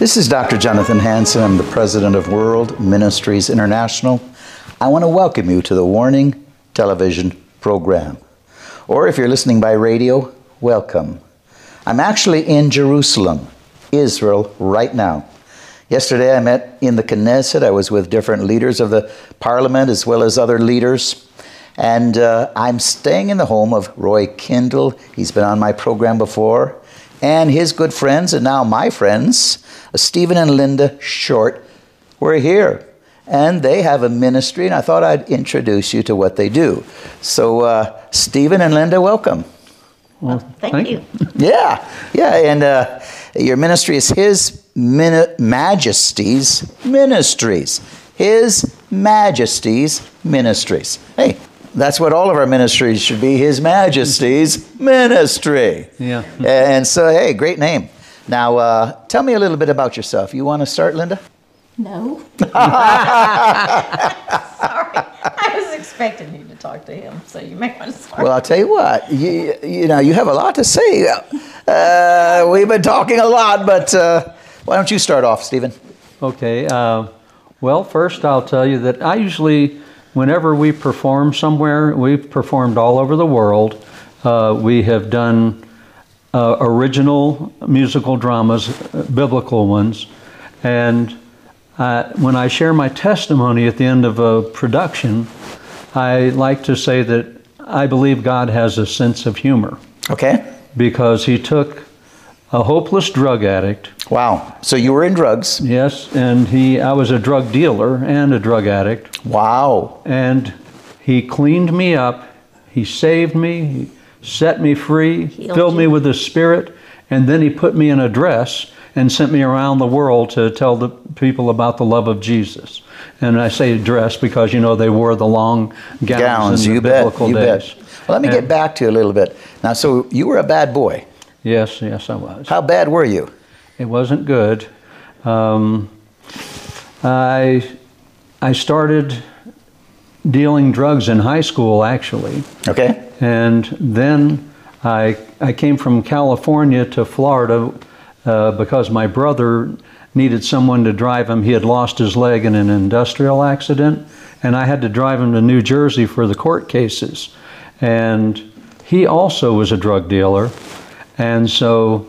This is Dr. Jonathan Hansen. I'm the president of World Ministries International. I want to welcome you to the Warning Television program. Or if you're listening by radio, welcome. I'm actually in Jerusalem, Israel, right now. Yesterday I met in the Knesset. I was with different leaders of the parliament as well as other leaders. And uh, I'm staying in the home of Roy Kindle. He's been on my program before. And his good friends, and now my friends, Stephen and Linda Short, were here. And they have a ministry, and I thought I'd introduce you to what they do. So, uh, Stephen and Linda, welcome. Well, thank, thank you. Yeah, yeah, and uh, your ministry is His Min- Majesty's Ministries. His Majesty's Ministries. Hey, that's what all of our ministries should be His Majesty's Ministry. Yeah. And so, hey, great name. Now, uh, tell me a little bit about yourself. You want to start, Linda? No. Sorry. I was expecting you to talk to him, so you may want to start. Well, I'll tell you what. You, you know, you have a lot to say. Uh, we've been talking a lot, but uh, why don't you start off, Stephen? Okay. Uh, well, first, I'll tell you that I usually whenever we perform somewhere, we've performed all over the world. Uh, we have done uh, original musical dramas, uh, biblical ones, and uh, when I share my testimony at the end of a production, I like to say that I believe God has a sense of humor. Okay. Because He took a hopeless drug addict. Wow. So you were in drugs? Yes, and he I was a drug dealer and a drug addict. Wow. And he cleaned me up, he saved me, he set me free, Healed filled you. me with the spirit, and then he put me in a dress and sent me around the world to tell the people about the love of Jesus. And I say dress because you know they wore the long gowns, gowns in you the bet, you days. Bet. Well, let me and, get back to you a little bit. Now, so you were a bad boy. Yes, yes, I was. How bad were you? It wasn't good. Um, I I started dealing drugs in high school, actually. Okay. And then I I came from California to Florida uh, because my brother needed someone to drive him. He had lost his leg in an industrial accident, and I had to drive him to New Jersey for the court cases. And he also was a drug dealer. And so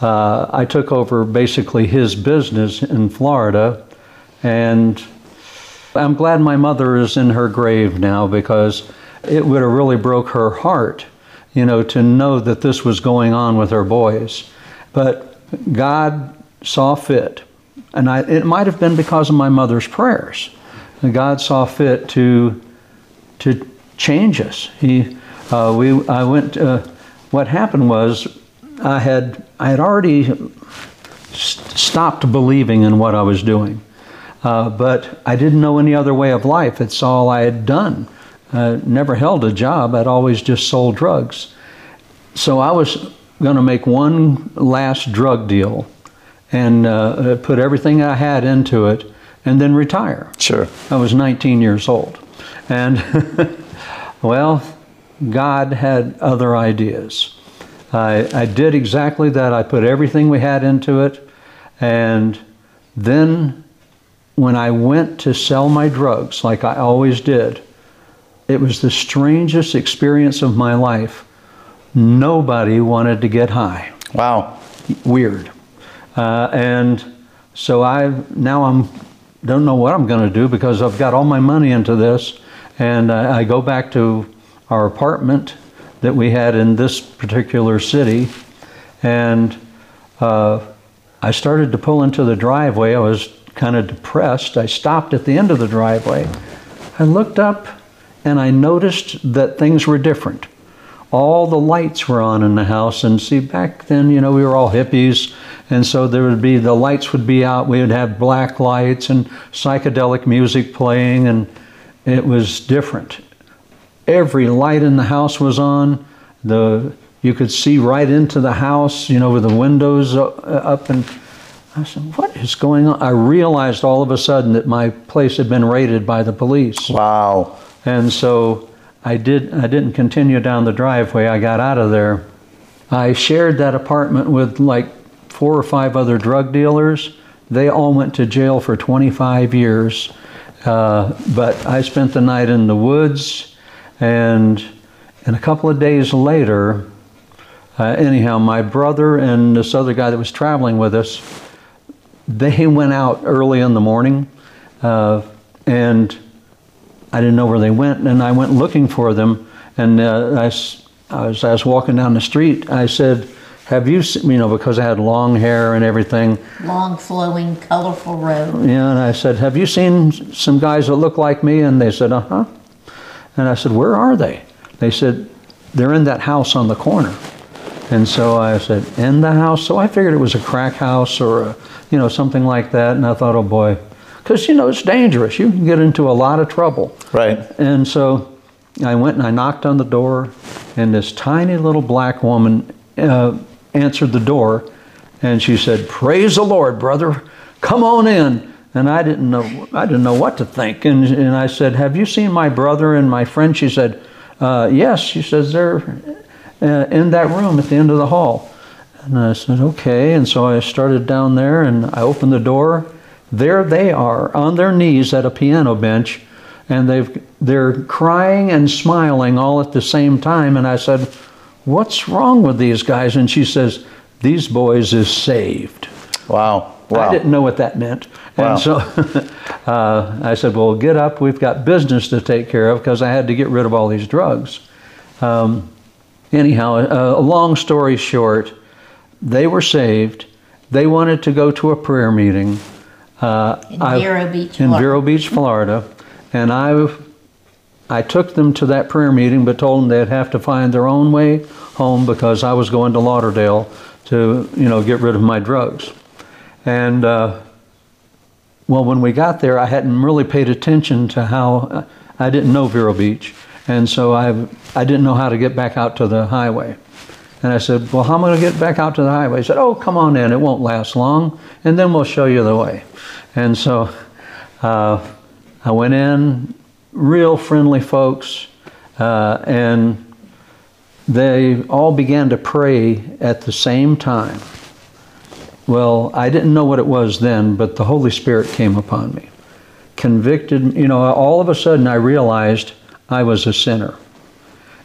uh, I took over basically his business in Florida. And I'm glad my mother is in her grave now because it would have really broke her heart, you know, to know that this was going on with her boys. But God saw fit, and I, it might have been because of my mother's prayers. God saw fit to to change us. He, uh, we, I went. Uh, what happened was I had I had already st- stopped believing in what I was doing, uh, but I didn't know any other way of life. It's all I had done. Uh, never held a job. I'd always just sold drugs. So I was going to make one last drug deal and uh, put everything I had into it and then retire. Sure. I was 19 years old. And, well, God had other ideas. I, I did exactly that. I put everything we had into it. And then when I went to sell my drugs, like I always did, it was the strangest experience of my life. Nobody wanted to get high. Wow. Weird. Uh, and so I now I'm don't know what I'm going to do because I've got all my money into this, and I, I go back to our apartment that we had in this particular city, and uh, I started to pull into the driveway. I was kind of depressed. I stopped at the end of the driveway. I looked up and I noticed that things were different. All the lights were on in the house, and see, back then, you know, we were all hippies, and so there would be the lights would be out. We would have black lights and psychedelic music playing, and it was different. Every light in the house was on. The you could see right into the house, you know, with the windows up. And I said, "What is going on?" I realized all of a sudden that my place had been raided by the police. Wow! And so I did. I didn't continue down the driveway. I got out of there. I shared that apartment with like four or five other drug dealers. They all went to jail for 25 years. Uh, but I spent the night in the woods, and, and a couple of days later, uh, anyhow, my brother and this other guy that was traveling with us, they went out early in the morning, uh, and I didn't know where they went, and I went looking for them. And uh, I, I was, I was walking down the street. I said, "Have you, se-" you know, because I had long hair and everything." Long, flowing, colorful road. Yeah, and I said, "Have you seen some guys that look like me?" And they said, "Uh huh." And I said, "Where are they?" They said, "They're in that house on the corner." And so I said, "In the house?" So I figured it was a crack house or, a, you know, something like that. And I thought, "Oh boy," because you know it's dangerous. You can get into a lot of trouble. Right. And so I went and I knocked on the door, and this tiny little black woman uh, answered the door, and she said, "Praise the Lord, brother, come on in." And I didn't know I didn't know what to think, and and I said, "Have you seen my brother and my friend?" She said, uh, "Yes." She says they're uh, in that room at the end of the hall. And I said, okay. And so I started down there and I opened the door. There they are on their knees at a piano bench and they've, they're crying and smiling all at the same time. And I said, what's wrong with these guys? And she says, these boys is saved. Wow. Wow. I didn't know what that meant. Wow. And so uh, I said, Well, get up. We've got business to take care of because I had to get rid of all these drugs. Um, anyhow, uh, a long story short, they were saved. They wanted to go to a prayer meeting. Uh, In I- Vero Beach, in Florida. Vero Beach, Florida, and I, I took them to that prayer meeting, but told them they'd have to find their own way home because I was going to Lauderdale to, you know, get rid of my drugs. And uh, well, when we got there, I hadn't really paid attention to how I didn't know Vero Beach, and so I I didn't know how to get back out to the highway. And I said, "Well, how am I going to get back out to the highway?" He said, "Oh, come on in. It won't last long, and then we'll show you the way." And so uh, I went in, real friendly folks, uh, and they all began to pray at the same time. Well, I didn't know what it was then, but the Holy Spirit came upon me. Convicted, you know, all of a sudden I realized I was a sinner.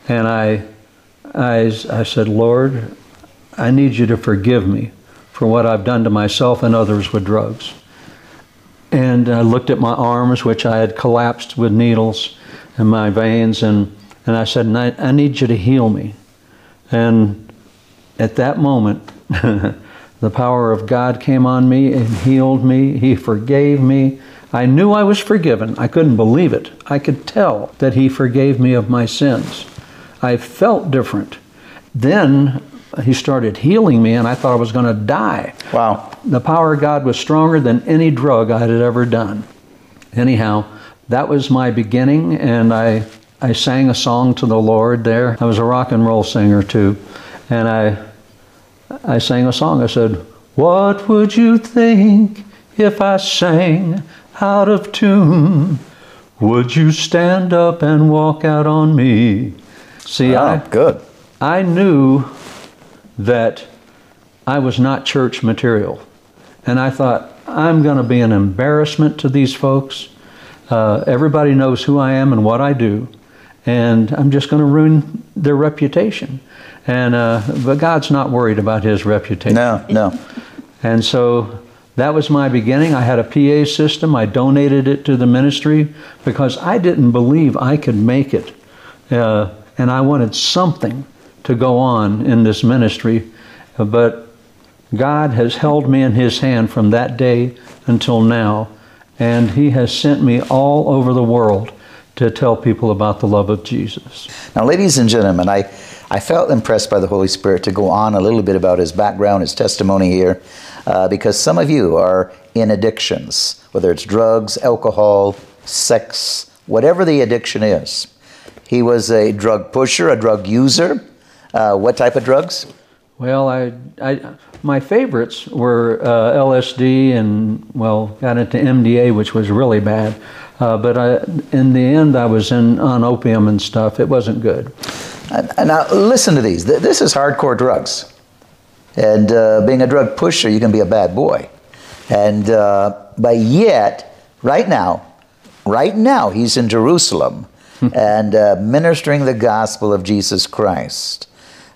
And I, I, I said, Lord, I need you to forgive me for what I've done to myself and others with drugs. And I looked at my arms, which I had collapsed with needles in my veins, and, and I said, I, I need you to heal me. And at that moment, the power of God came on me and healed me. He forgave me. I knew I was forgiven. I couldn't believe it. I could tell that He forgave me of my sins. I felt different. Then He started healing me, and I thought I was going to die. Wow. The power of God was stronger than any drug I had ever done. Anyhow, that was my beginning, and I, I sang a song to the Lord there. I was a rock and roll singer too, and I, I sang a song. I said, What would you think if I sang out of tune? Would you stand up and walk out on me? See, Oh, I, good. I knew that I was not church material. And I thought, I'm going to be an embarrassment to these folks. Uh, everybody knows who I am and what I do. And I'm just going to ruin their reputation. And, uh, but God's not worried about his reputation. No, no. And so that was my beginning. I had a PA system. I donated it to the ministry because I didn't believe I could make it. Uh, and I wanted something to go on in this ministry. But God has held me in His hand from that day until now. And He has sent me all over the world to tell people about the love of Jesus. Now, ladies and gentlemen, I, I felt impressed by the Holy Spirit to go on a little bit about his background, his testimony here, uh, because some of you are in addictions, whether it's drugs, alcohol, sex, whatever the addiction is. He was a drug pusher, a drug user. Uh, what type of drugs? Well, I, I, my favorites were uh, LSD and, well, got into MDA, which was really bad. Uh, but I, in the end, I was in, on opium and stuff. It wasn't good. Now, listen to these. This is hardcore drugs. And uh, being a drug pusher, you can be a bad boy. And uh, but yet, right now, right now, he's in Jerusalem and uh, ministering the gospel of Jesus Christ.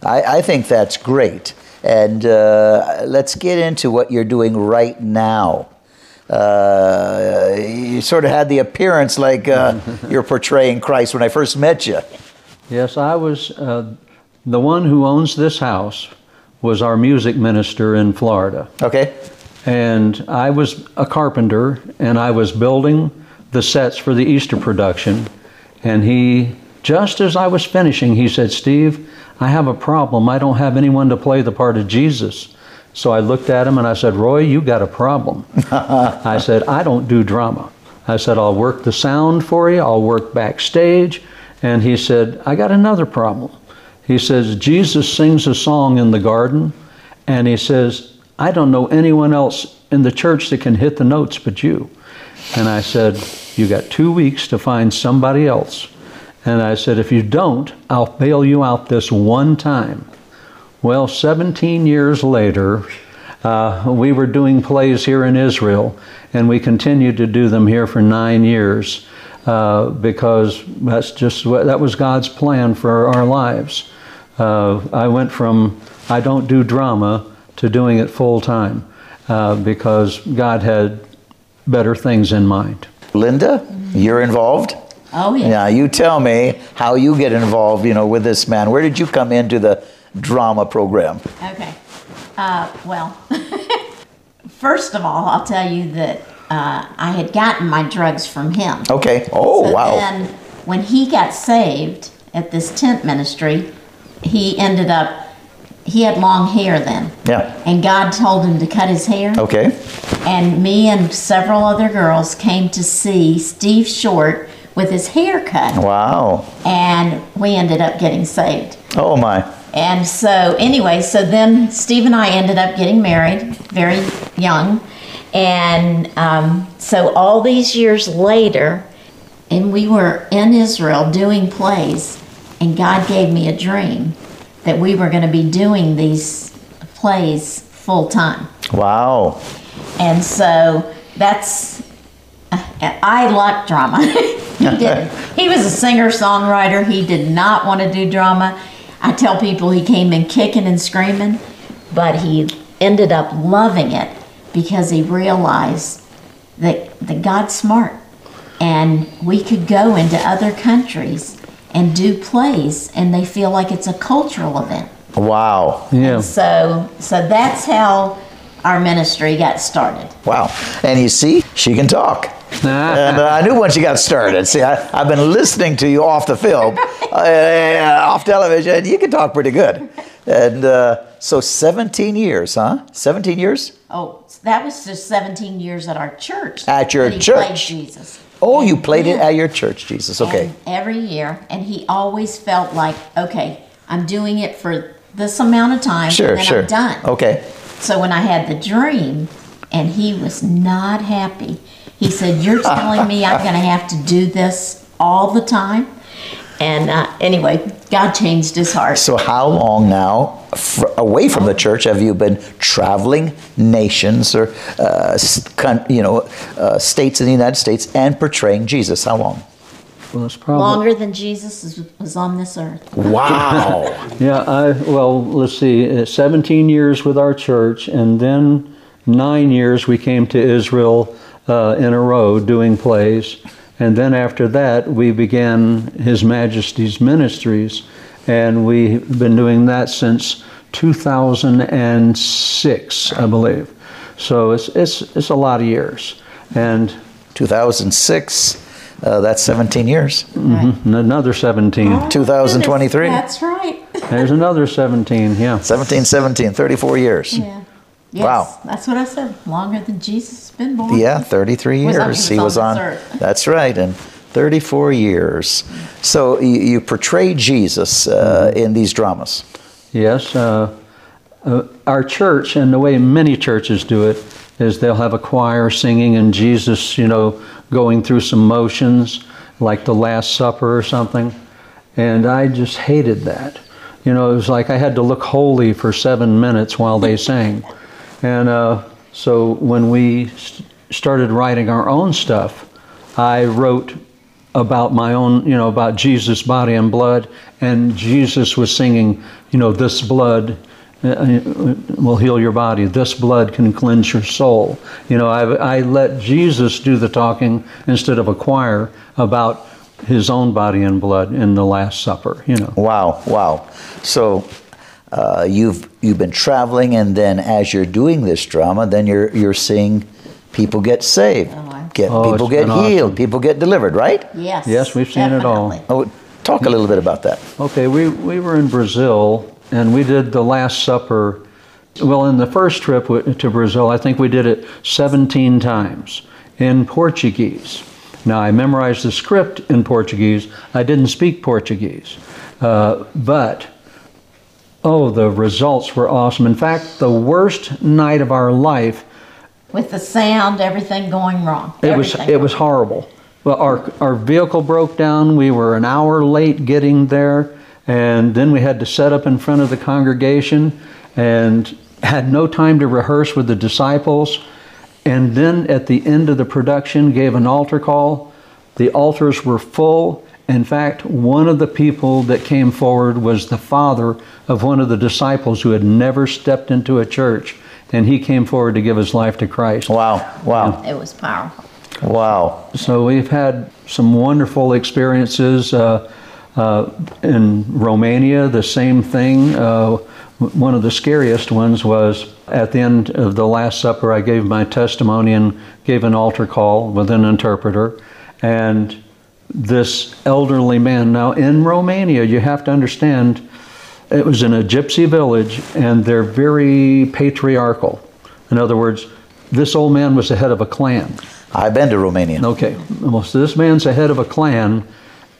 I, I think that's great. And uh, let's get into what you're doing right now. Uh, you sort of had the appearance like uh, you're portraying Christ when I first met you. Yes, I was uh, the one who owns this house was our music minister in Florida. Okay. And I was a carpenter and I was building the sets for the Easter production. And he, just as I was finishing, he said, Steve, I have a problem. I don't have anyone to play the part of Jesus. So I looked at him and I said, Roy, you got a problem. I said, I don't do drama. I said, I'll work the sound for you, I'll work backstage. And he said, I got another problem. He says, Jesus sings a song in the garden, and he says, I don't know anyone else in the church that can hit the notes but you. And I said, You got two weeks to find somebody else. And I said, If you don't, I'll bail you out this one time. Well, 17 years later, uh, we were doing plays here in Israel, and we continued to do them here for nine years uh, because that's just what, that was God's plan for our lives. Uh, I went from I don't do drama to doing it full time uh, because God had better things in mind. Linda, you're involved? Oh, yeah. Yeah, you tell me how you get involved, you know, with this man. Where did you come into the drama program? Okay. Uh, well, first of all, I'll tell you that uh, I had gotten my drugs from him. Okay. Oh, So wow. Then, when he got saved at this tent ministry, he ended up, he had long hair then. Yeah. And God told him to cut his hair. Okay. And me and several other girls came to see Steve Short with his hair cut. Wow. And we ended up getting saved. Oh, my. And so, anyway, so then Steve and I ended up getting married very young. And um, so, all these years later, and we were in Israel doing plays, and God gave me a dream that we were going to be doing these plays full time. Wow. And so that's, I like drama. he didn't. He was a singer songwriter. He did not want to do drama. I tell people he came in kicking and screaming, but he ended up loving it because he realized that, that God's smart. And we could go into other countries and do plays, and they feel like it's a cultural event. Wow. Yeah. So, so that's how our ministry got started. Wow. And you see, she can talk. And uh, I knew once you got started. See, I, I've been listening to you off the film, uh, off television, and you can talk pretty good. And uh, so 17 years, huh? 17 years? Oh, that was just 17 years at our church. At your church? Jesus. Oh, you played it at your church, Jesus. Okay. And every year, and he always felt like, okay, I'm doing it for this amount of time, Sure, and then sure. I'm done. Okay. So when I had the dream, and he was not happy, he said, "You're telling me I'm going to have to do this all the time." And uh, anyway, God changed his heart. So, how long now, fr- away from the church, have you been traveling nations or, uh, con- you know, uh, states in the United States and portraying Jesus? How long? Well, it's probably Longer than Jesus is- was on this earth. Wow. Yeah, I, well, let's see, uh, 17 years with our church, and then nine years we came to Israel uh, in a row doing plays. And then after that, we began His Majesty's Ministries, and we've been doing that since 2006, I believe. So it's, it's, it's a lot of years. And 2006, uh, that's 17 years. Right. another 17. 2023. That's right. There's another 17, yeah. 17, 17, 34 years. Yeah. Yes, Wow. That's what I said. Longer than Jesus has been born. Yeah, 33 years. he He was was on on. this earth. That's right, and 34 years. So you, you portray Jesus uh, in these dramas. Yes, uh, uh, our church and the way many churches do it is they'll have a choir singing and Jesus, you know, going through some motions like the Last Supper or something. And I just hated that. You know, it was like I had to look holy for seven minutes while they sang. And uh, so when we st- started writing our own stuff, I wrote about my own, you know, about Jesus' body and blood, and Jesus was singing, you know, this blood uh, will heal your body. This blood can cleanse your soul. You know, I, I let Jesus do the talking instead of a choir about his own body and blood in the Last Supper. You know. Wow, wow. So uh, you've you've been traveling, and then as you're doing this drama, then you're you're seeing people get saved, Oh, get Oh, people get healed, awesome. people get delivered, right? Yes. Yes, we've seen it all. Oh, talk a little bit about that. Okay, we, we were in Brazil and we did the Last Supper. Well, in the first trip to Brazil, I think we did it 17 times in Portuguese. Now, I memorized the script in Portuguese. I didn't speak Portuguese. Uh, but, oh, the results were awesome. In fact, the worst night of our life With the sound, everything going wrong. it was Everything it was horrible. Well, our our vehicle broke down. We were an hour late getting there, and then we had to set up in front of the congregation, and had no time to rehearse with the disciples. And then at the end of the production, gave an altar call. The altars were full. In fact, one of the people that came forward was the father of one of the disciples who had never stepped into a church, and he came forward to give his life to Christ. Wow, wow, It was powerful. wow. So we've had some wonderful experiences uh, uh, in Romania. The same thing. Uh, one of the scariest ones was at the end of the Last Supper. I gave my testimony and gave an altar call with an interpreter, and this elderly man. Now in Romania, you have to understand. It was in a gypsy village, and they're very patriarchal. In other words, this old man was the head of a clan. I've been to Romania. Okay, well, so this man's the head of a clan,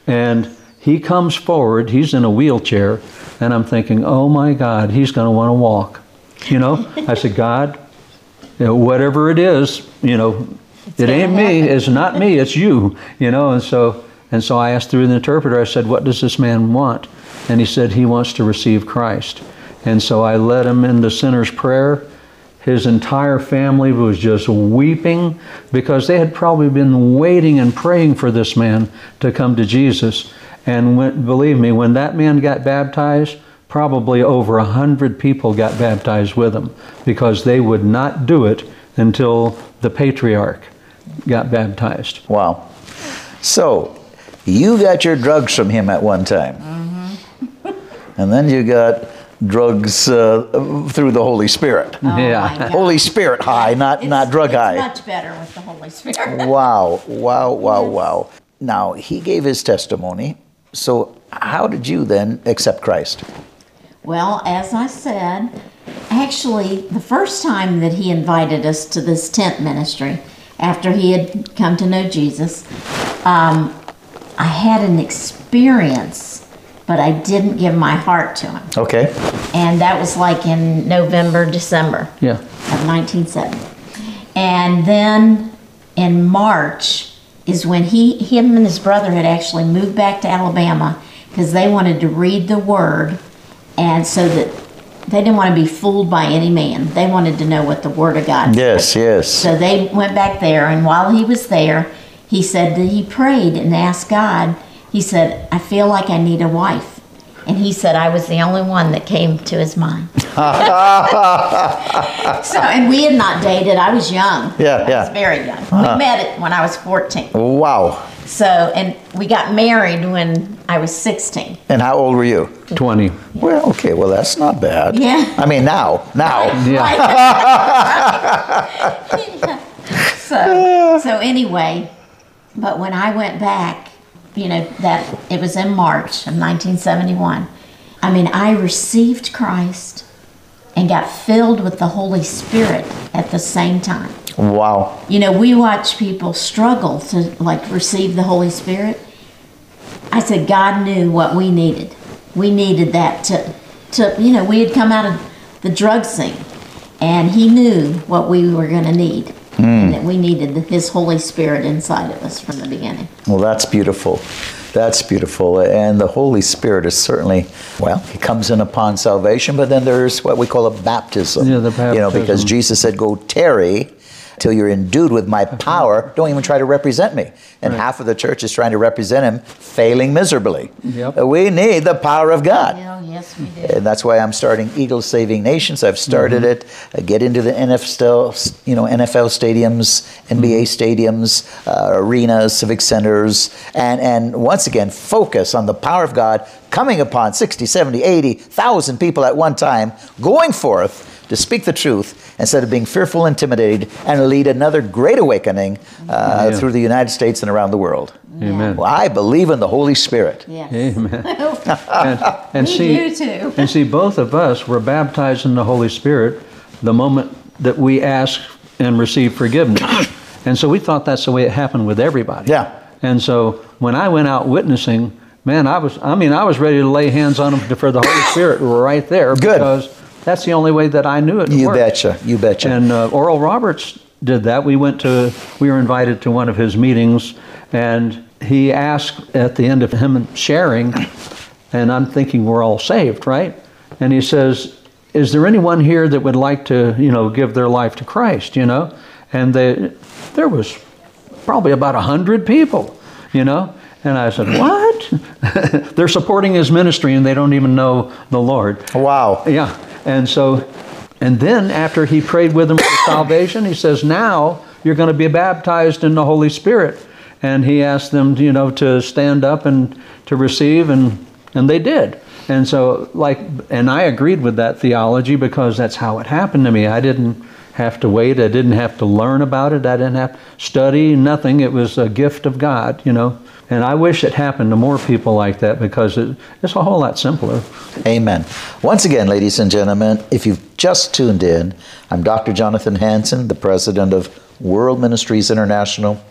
and he comes forward. He's in a wheelchair, and I'm thinking, oh my God, he's going to want to walk. You know, I said, God, you know, whatever it is, you know, it gonna ain't me. It's not me. It's you. You know, and so and so I asked through the interpreter. I said, what does this man want? And he said he wants to receive Christ. And so I led him into sinner's prayer. His entire family was just weeping because they had probably been waiting and praying for this man to come to Jesus. And when, believe me, when that man got baptized, probably over a hundred people got baptized with him because they would not do it until the patriarch got baptized. Wow. So, you got your drugs from him at one time. and then you got drugs uh, through the Holy Spirit. Oh, Yeah. Holy Spirit high, not, It's- not drug it's high. much better with the Holy Spirit. Wow, wow, wow, wow. Now, he gave his testimony. So, how did you then accept Christ? Well, as I said, actually, the first time that he invited us to this tent ministry, after he had come to know Jesus, um, I had an experience, but I didn't give my heart to him. Okay. And that was like in November, December Yeah. of 1970. And then in March is when he, him and his brother had actually moved back to Alabama because they wanted to read the Word, and so that they didn't want to be fooled by any man. They wanted to know what the Word of God. said. Yes, yes. So they went back there, and while he was there, he said that he prayed and asked God. He said, "I feel like I need a wife," and he said I was the only one that came to his mind. so, and we had not dated. I was young. Yeah, I yeah. was very young. We uh-huh. met it when I was 14. Wow. So, and we got married when I was 16. And how old were you? 20. Well, okay, well, that's not bad. Yeah. I mean, now, now. Yeah. Right. so, so anyway, but when I went back, you know, that it was in March of 1971. I mean, I received Christ and got filled with the Holy Spirit at the same time. Wow. You know, we watch people struggle to like receive the Holy Spirit. I said God knew what we needed. We needed that to, to you know, we had come out of the drug scene, and He knew what we were going to need. And that we needed His Holy Spirit inside of us from the beginning. Well, that's beautiful. That's beautiful. And the Holy Spirit is certainly, well, He comes in upon salvation, but then there's what we call a baptism. Yeah, the baptism. You know, because. Jesus said, Go tarry till you're endued with my power. Don't even try to represent me. And half of the church is trying to represent Him, failing miserably. Yep. We need the power of God. Yes, we did. And that's why I'm starting Eagle Saving Nations. I've started it. I get into the NFL, you know, NFL stadiums, NBA stadiums, uh, arenas, civic centers, and, and once again, focus on the power of God coming upon 60, 70, 80,000 people at one time, going forth to speak the truth instead of being fearful, and intimidated, and lead another great awakening uh, Yeah. through the United States and around the world. Amen. Well, I believe in the Holy Spirit. Yes. Amen. And, and We see, do too. And see, both of us were baptized in the Holy Spirit the moment that we asked and received forgiveness. and so we thought that's the way it happened with everybody. Yeah. And so when I went out witnessing, man, I was, I mean, I was ready to lay hands on them for the Holy Spirit right there Good. because that's the only way that I knew it You worked. betcha. You betcha. And uh, Oral Roberts did that. We went to, we were invited to one of his meetings, and he asked at the end of him sharing, and I'm thinking we're all saved, right? And he says, "Is there anyone here that would like to, you know, give their life to Christ?" You know, and they, there was probably about a hundred people, you know. And I said, "What? They're supporting his ministry, and they don't even know the Lord." wow. Yeah. And so, and then after he prayed with them for salvation, he says, now you're going to be baptized in the Holy Spirit. And he asked them, you know, to stand up and to receive, and, and they did. And so, like, and I agreed with that theology because that's how it happened to me. I didn't have to wait. I didn't have to learn about it. I didn't have to study, nothing. It was a gift of God, you know. And I wish it happened to more people like that because it, it's a whole lot simpler. Amen. Once again, ladies and gentlemen, if you've just tuned in, I'm Dr. Jonathan Hansen, the president of World Ministries International.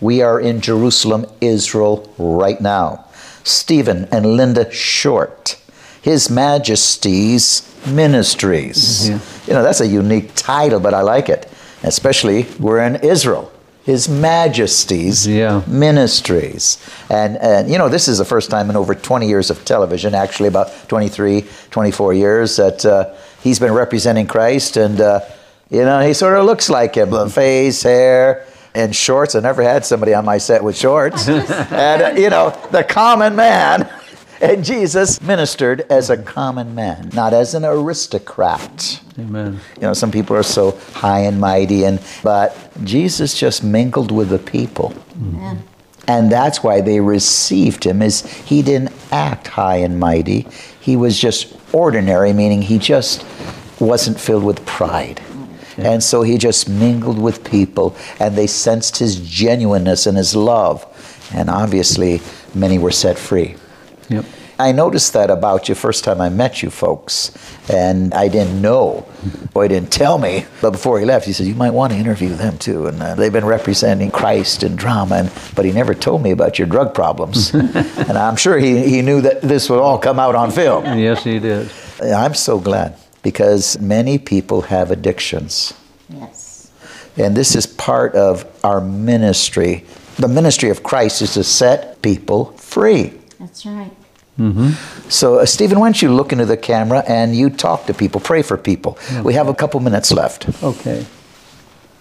We are in Jerusalem, Israel, right now. Stephen and Linda Short, His Majesty's Ministries. You know, that's a unique title, but I like it. Especially, we're in Israel. His Majesty's Yeah. ministries. And, and, you know, this is the first time in over 20 years of television, actually about 23, 24 years, that uh, he's been representing Christ. And, uh, you know, he sort of looks like him face, hair, and shorts. I never had somebody on my set with shorts. and, uh, you know, the common man. And Jesus ministered as a common man, not as an aristocrat. Amen. You know, some people are so high and mighty, and but Jesus just mingled with the people, Amen. and that's why they received him. Is he didn't act high and mighty; he was just ordinary, meaning he just wasn't filled with pride. And so he just mingled with people, and they sensed his genuineness and his love. And obviously, many were set free. Yep. I noticed that about you first time I met you folks, and I didn't know. Boy didn't tell me, but before he left, he said you might want to interview them too, and uh, they've been representing Christ in drama. And, but he never told me about your drug problems, and I'm sure he, he knew that this would all come out on film. Yes, he did. I'm so glad because many people have addictions. Yes. And this is part of our ministry. The ministry of Christ is to set people free. That's right. So, uh, Stephen, why don't you look into the camera and you talk to people, pray for people? We have a couple minutes left. Okay.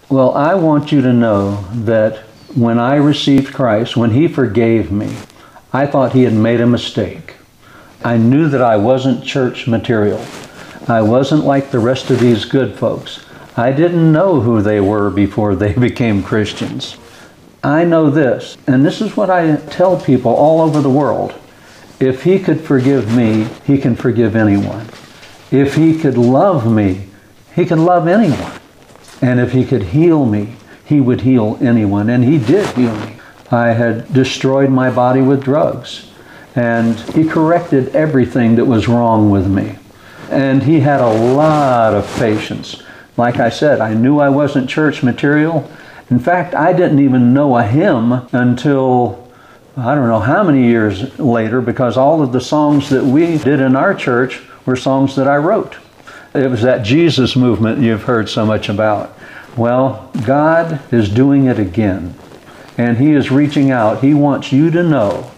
Well, I want you to know that when I received Christ, when He forgave me, I thought He had made a mistake. I knew that I wasn't church material. I wasn't like the rest of these good folks. I didn't know who they were before they became Christians. I know this, and this is what I tell people all over the world. If He could forgive me, He can forgive anyone. If He could love me, He can love anyone. And if he could heal me, he would heal anyone. And he did heal me. I had destroyed my body with drugs. And he corrected everything that was wrong with me. And he had a lot of patience. Like I said, I knew I wasn't church material. In fact, I didn't even know a hymn until I don't know how many years later because all of the songs that we did in our church were songs that I wrote. It was that Jesus movement you've heard so much about. Well, God is doing it again. And He is reaching out. He wants you to know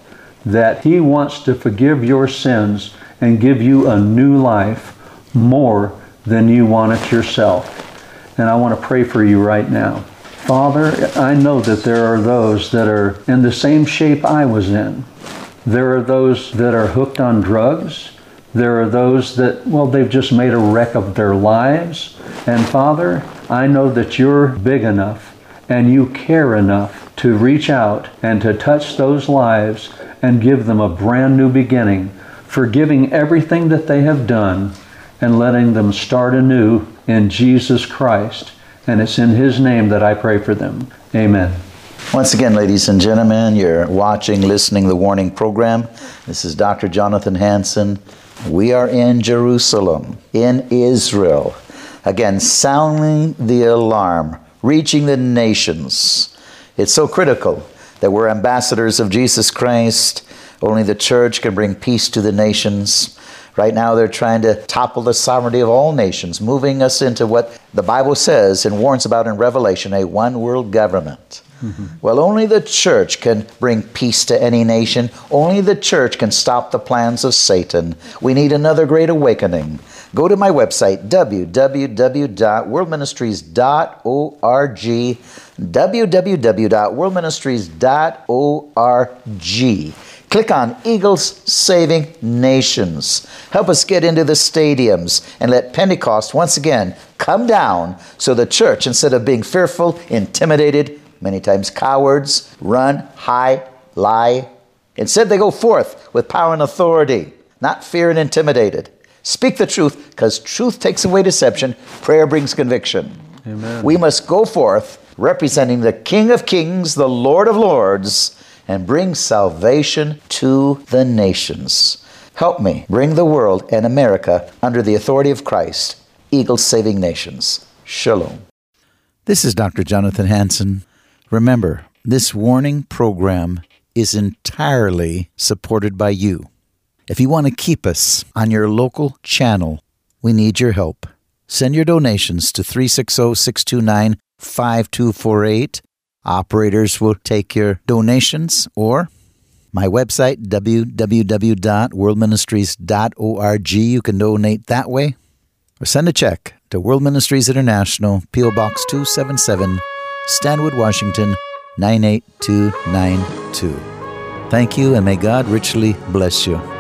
that He wants to forgive your sins and give you a new life more than you want it yourself. And I want to pray for you right now. Father, I know that there are those that are in the same shape I was in. There are those that are hooked on drugs. There are those that, well, they've just made a wreck of their lives. And Father, I know that you're big enough and you care enough to reach out and to touch those lives and give them a brand new beginning, forgiving everything that they have done and letting them start anew in Jesus Christ. And it's in His name that I pray for them. Amen. Once again, ladies and gentlemen, you're watching, listening the Warning program. This is Dr. Jonathan Hansen. We are in Jerusalem, in Israel. Again, sounding the alarm, reaching the nations. It's so critical that we're ambassadors of Jesus Christ. Only the church can bring peace to the nations. Right now, they're trying to topple the sovereignty of all nations, moving us into what the Bible says and warns about in Revelation a one world government. Mm-hmm. Well, only the church can bring peace to any nation. Only the church can stop the plans of Satan. We need another great awakening. Go to my website, www.worldministries.org, www.worldministries.org. Click on Eagles Saving Nations. Help us get into the stadiums and let Pentecost once again come down so the church, instead of being fearful, intimidated, many times cowards, run, hide, lie, instead they go forth with power and authority, not fear and intimidated. Speak the truth because truth takes away deception, prayer brings conviction. Amen. We must go forth representing the King of Kings, the Lord of Lords and bring salvation to the nations. Help me bring the world and America under the authority of Christ. Eagle Saving Nations. Shalom. This is Dr. Jonathan Hansen. Remember, this warning program is entirely supported by you. If you want to keep us on your local channel, we need your help. Send your donations to 360 629 5248 Operators will take your donations or my website, www.worldministries.org. You can donate that way or send a check to World Ministries International, P.O. Box 277, Stanwood, Washington 98292. Thank you, and may God richly bless you.